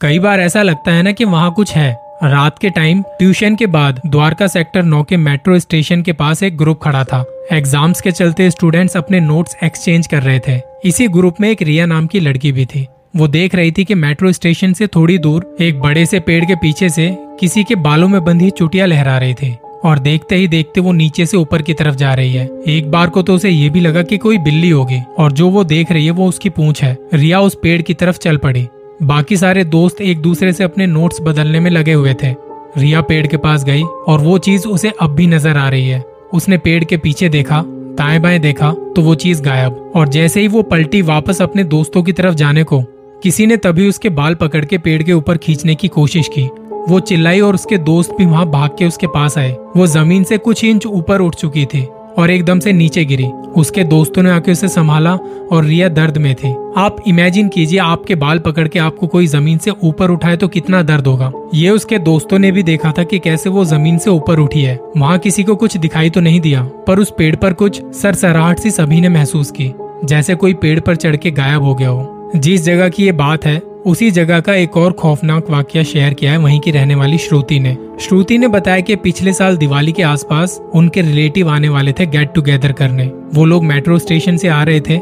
कई बार ऐसा लगता है ना कि वहाँ कुछ है। रात के टाइम, ट्यूशन के बाद, द्वारका सेक्टर नौ के मेट्रो स्टेशन के पास एक ग्रुप खड़ा था। एग्ज़ाम्स के चलते स्टूडेंट्स अपने नोट्स एक्सचेंज कर रहे थे। इसी ग्रुप में एक रिया नाम की लड़की भी थी। वो देख रही थी कि मेट्रो स्टेशन से थोड़ी दूर, एक बड़े से पेड़ के पीछे से, किसी के बालों में बंधी चुटिया लहरा रही थी। और देखते ही देखते वो नीचे से ऊपर की तरफ़ जा रही है। एक बार को तो उसे ये भी लगा कि कोई बिल्ली होगी। और जो वो देख रही है, वो उसकी पूंछ है। रिया उस पेड़ की तरफ़ चल पड़ी। बाकी सारे दोस्त एक दूसरे से अपने नोट्स बदलने में लगे हुए थे। रिया पेड़ के पास गई और वो चीज़ उसे अब भी नज़र आ रही है। उसने पेड़ के पीछे देखा, दाएँ बाएँ देखा तो वो चीज़ गायब। और जैसे ही वो पलटी वापस अपने दोस्तों की तरफ़ जाने को, किसी ने तभी उसके बाल पकड़ के पेड़ के ऊपर खींचने की कोशिश की। वो चिल्लाई और उसके दोस्त भी वहाँ भाग के उसके पास आए। वो ज़मीन से कुछ इंच ऊपर उठ चुकी थी। और एकदम से नीचे गिरी। उसके दोस्तों ने आके उसे संभाला और रिया दर्द में थी। आप इमेजिन कीजिए, आपके बाल पकड़ के आपको कोई ज़मीन से ऊपर उठाए तो कितना दर्द होगा। ये उसके दोस्तों ने भी देखा था कि कैसे वो ज़मीन से ऊपर उठी है। वहाँ किसी को कुछ दिखाई तो नहीं दिया, पर उस पेड़ पर कुछ सरसराहट सी सभी ने महसूस की, जैसे कोई पेड़ पर चढ़ के गायब हो गया हो। जिस जगह की ये बात है उसी जगह का एक और खौफनाक वाक्य शेयर किया है वहीं की रहने वाली श्रुति ने। श्रुति ने बताया कि पिछले साल दिवाली के आसपास उनके रिलेटिव आने वाले थे गेट टुगेदर करने। वो लोग मेट्रो स्टेशन से आ रहे थे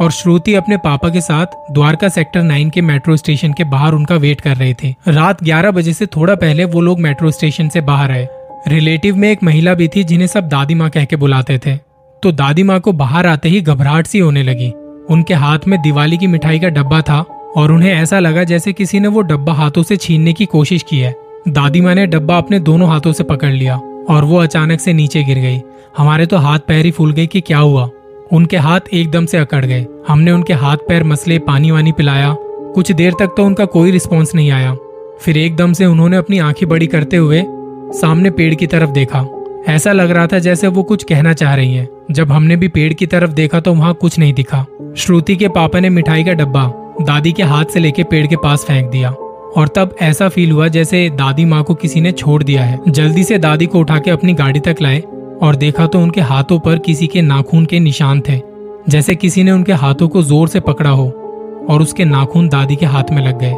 और श्रुति अपने पापा के साथ द्वारका सेक्टर नाइन के मेट्रो स्टेशन के बाहर उनका वेट कर रहे थे। रात 11 बजे से थोड़ा पहले वो लोग मेट्रो स्टेशन से बाहर आए। रिलेटिव में एक महिला भी थी जिन्हें सब दादी माँ कह के बुलाते थे। तो दादी माँ को बाहर आते ही घबराहट सी होने लगी। उनके हाथ में दिवाली की मिठाई का डब्बा था और उन्हें ऐसा लगा जैसे किसी ने वो डब्बा हाथों से छीनने की कोशिश की है। दादी माँ ने डब्बा अपने दोनों हाथों से पकड़ लिया और वो अचानक से नीचे गिर गई। हमारे तो हाथ पैर ही फूल गए कि क्या हुआ? उनके हाथ एकदम से अकड़ गए। हमने उनके हाथ पैर मसले पानी वानी पिलाया। कुछ देर तक तो उनका कोई रिस्पॉन्स नहीं आया। फिर एकदम से उन्होंने अपनी आँखें बड़ी करते हुए सामने पेड़ की तरफ़ देखा। ऐसा लग रहा था जैसे वो कुछ कहना चाह रही हैं। जब हमने भी पेड़ की तरफ़ देखा तो वहाँ कुछ नहीं दिखा। श्रुति के पापा ने मिठाई का डब्बा दादी के हाथ से लेके पेड़ के पास फेंक दिया। और तब ऐसा फील हुआ जैसे दादी माँ को किसी ने छोड़ दिया है। जल्दी से दादी को उठा के अपनी गाड़ी तक लाए और देखा तो उनके हाथों पर किसी के नाखून के निशान थे, जैसे किसी ने उनके हाथों को ज़ोर से पकड़ा हो और उसके नाखून दादी के हाथ में लग गए।